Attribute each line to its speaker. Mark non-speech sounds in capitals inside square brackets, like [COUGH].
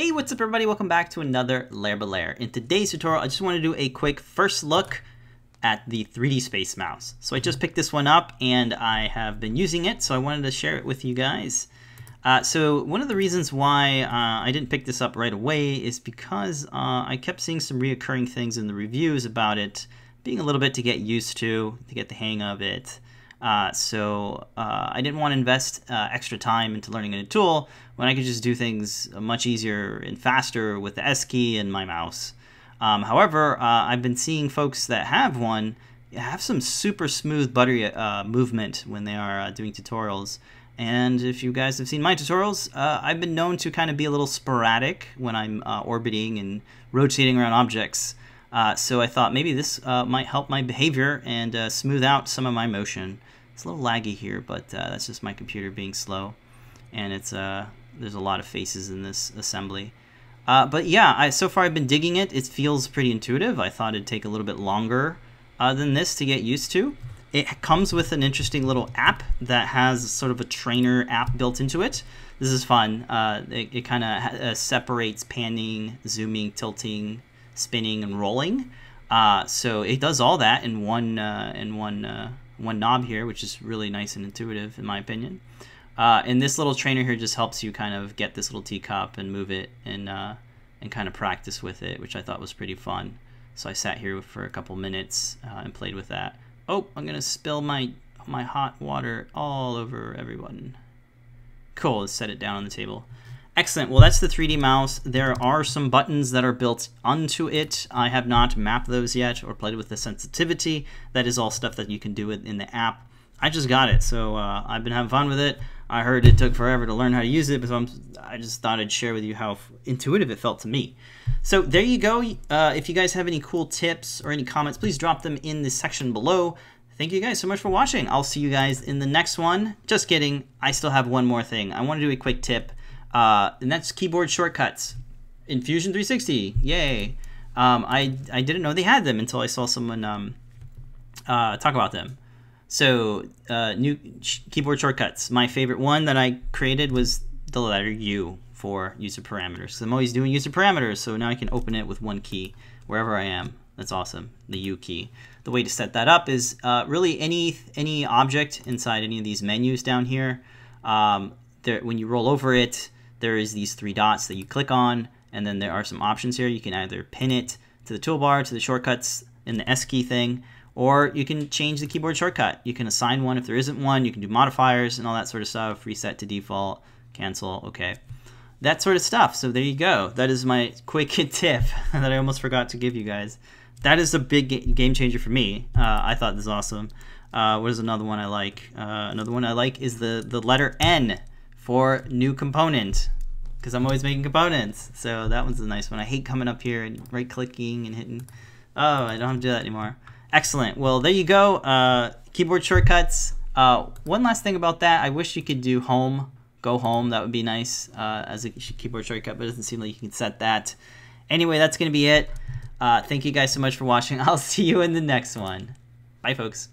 Speaker 1: Hey, what's up everybody? Welcome back to another Lair Lair. In today's tutorial, I just want to do a quick first look at the 3D Space Mouse. So I just picked this one up and I have been using it, so I wanted to share it with you guys. Uh, so one of the reasons why uh, I didn't pick this up right away is because uh, I kept seeing some reoccurring things in the reviews about it being a little bit to get used to, to get the hang of it. Uh, so uh, I didn't want to invest uh, extra time into learning a new tool when I could just do things much easier and faster with the S key and my mouse. Um, however, uh, I've been seeing folks that have one have some super smooth, buttery uh, movement when they are doing tutorials. And if you guys have seen my tutorials, I've been known to kind of be a little sporadic when I'm orbiting and rotating around objects. Uh, so I thought maybe this uh, might help my behavior and uh, smooth out some of my motion. It's a little laggy here, but uh, that's just my computer being slow. And it's uh, there's a lot of faces in this assembly. Uh, but yeah, I, so far I've been digging it. It feels pretty intuitive. I thought it'd take a little bit longer than this to get used to. It comes with an interesting little app that has sort of a trainer app built into it. This is fun. It, it kind of separates panning, zooming, tilting, spinning, and rolling. Uh, so it does all that in one uh, in one uh, one knob here, which is really nice and intuitive in my opinion. Uh, and this little trainer here just helps you kind of get this little teacup and move it and uh, and kind of practice with it, which I thought was pretty fun. So I sat here for a couple minutes uh, and played with that. Oh, I'm gonna spill my my hot water all over everyone. Cool, let's set it down on the table. Excellent. Well, that's the 3D mouse. There are some buttons that are built onto it. I have not mapped those yet or played with the sensitivity. That is all stuff that you can do in the app. I just got it, so uh, I've been having fun with it. I heard it took forever to learn how to use it, but I'm, i just thought I'd share with you how intuitive it felt to me. So there you go. Uh, if you guys have any cool tips or any comments, please drop them in the section below. Thank you guys so much for watching. I'll see you guys in the next one. Just kidding. I still have one more thing. I want to do a quick tip. Uh, and that's keyboard shortcuts in Fusion 360. Yay! Um, I I didn't know they had them until I saw someone um, uh, talk about them. So uh, new sh keyboard shortcuts. My favorite one that I created was the letter U for user parameters. So I'm always doing user parameters, so now I can open it with one key wherever I am. That's awesome. The U key. The way to set that up is uh, really any any object inside any of these menus down here. Um, there, when you roll over it, there is these three dots that you click on, and then there are some options here. You can either pin it to the toolbar, to the shortcuts in the S key thing, or you can change the keyboard shortcut. You can assign one if there isn't one. You can do modifiers and all that sort of stuff. Reset to default, cancel, okay. That sort of stuff. So there you go. That is my [LAUGHS] quick tip [LAUGHS] that I almost forgot to give you guys. That is a big game changer for me. Uh, I thought this was awesome. Uh, what is another one I like? Uh, another one I like is the, the letter N for new component because I'm always making components. So that one's a nice one. I hate coming up here and right clicking and hitting. Oh, I don't have to do that anymore. Excellent. Well, there you go. Uh, keyboard shortcuts. Uh, one last thing about that, I wish you could do home, go home. That would be nice uh, as a keyboard shortcut, but it doesn't seem like you can set that. Anyway, that's going to be it. Uh, thank you guys so much for watching. [LAUGHS] I'll see you in the next one. Bye, folks.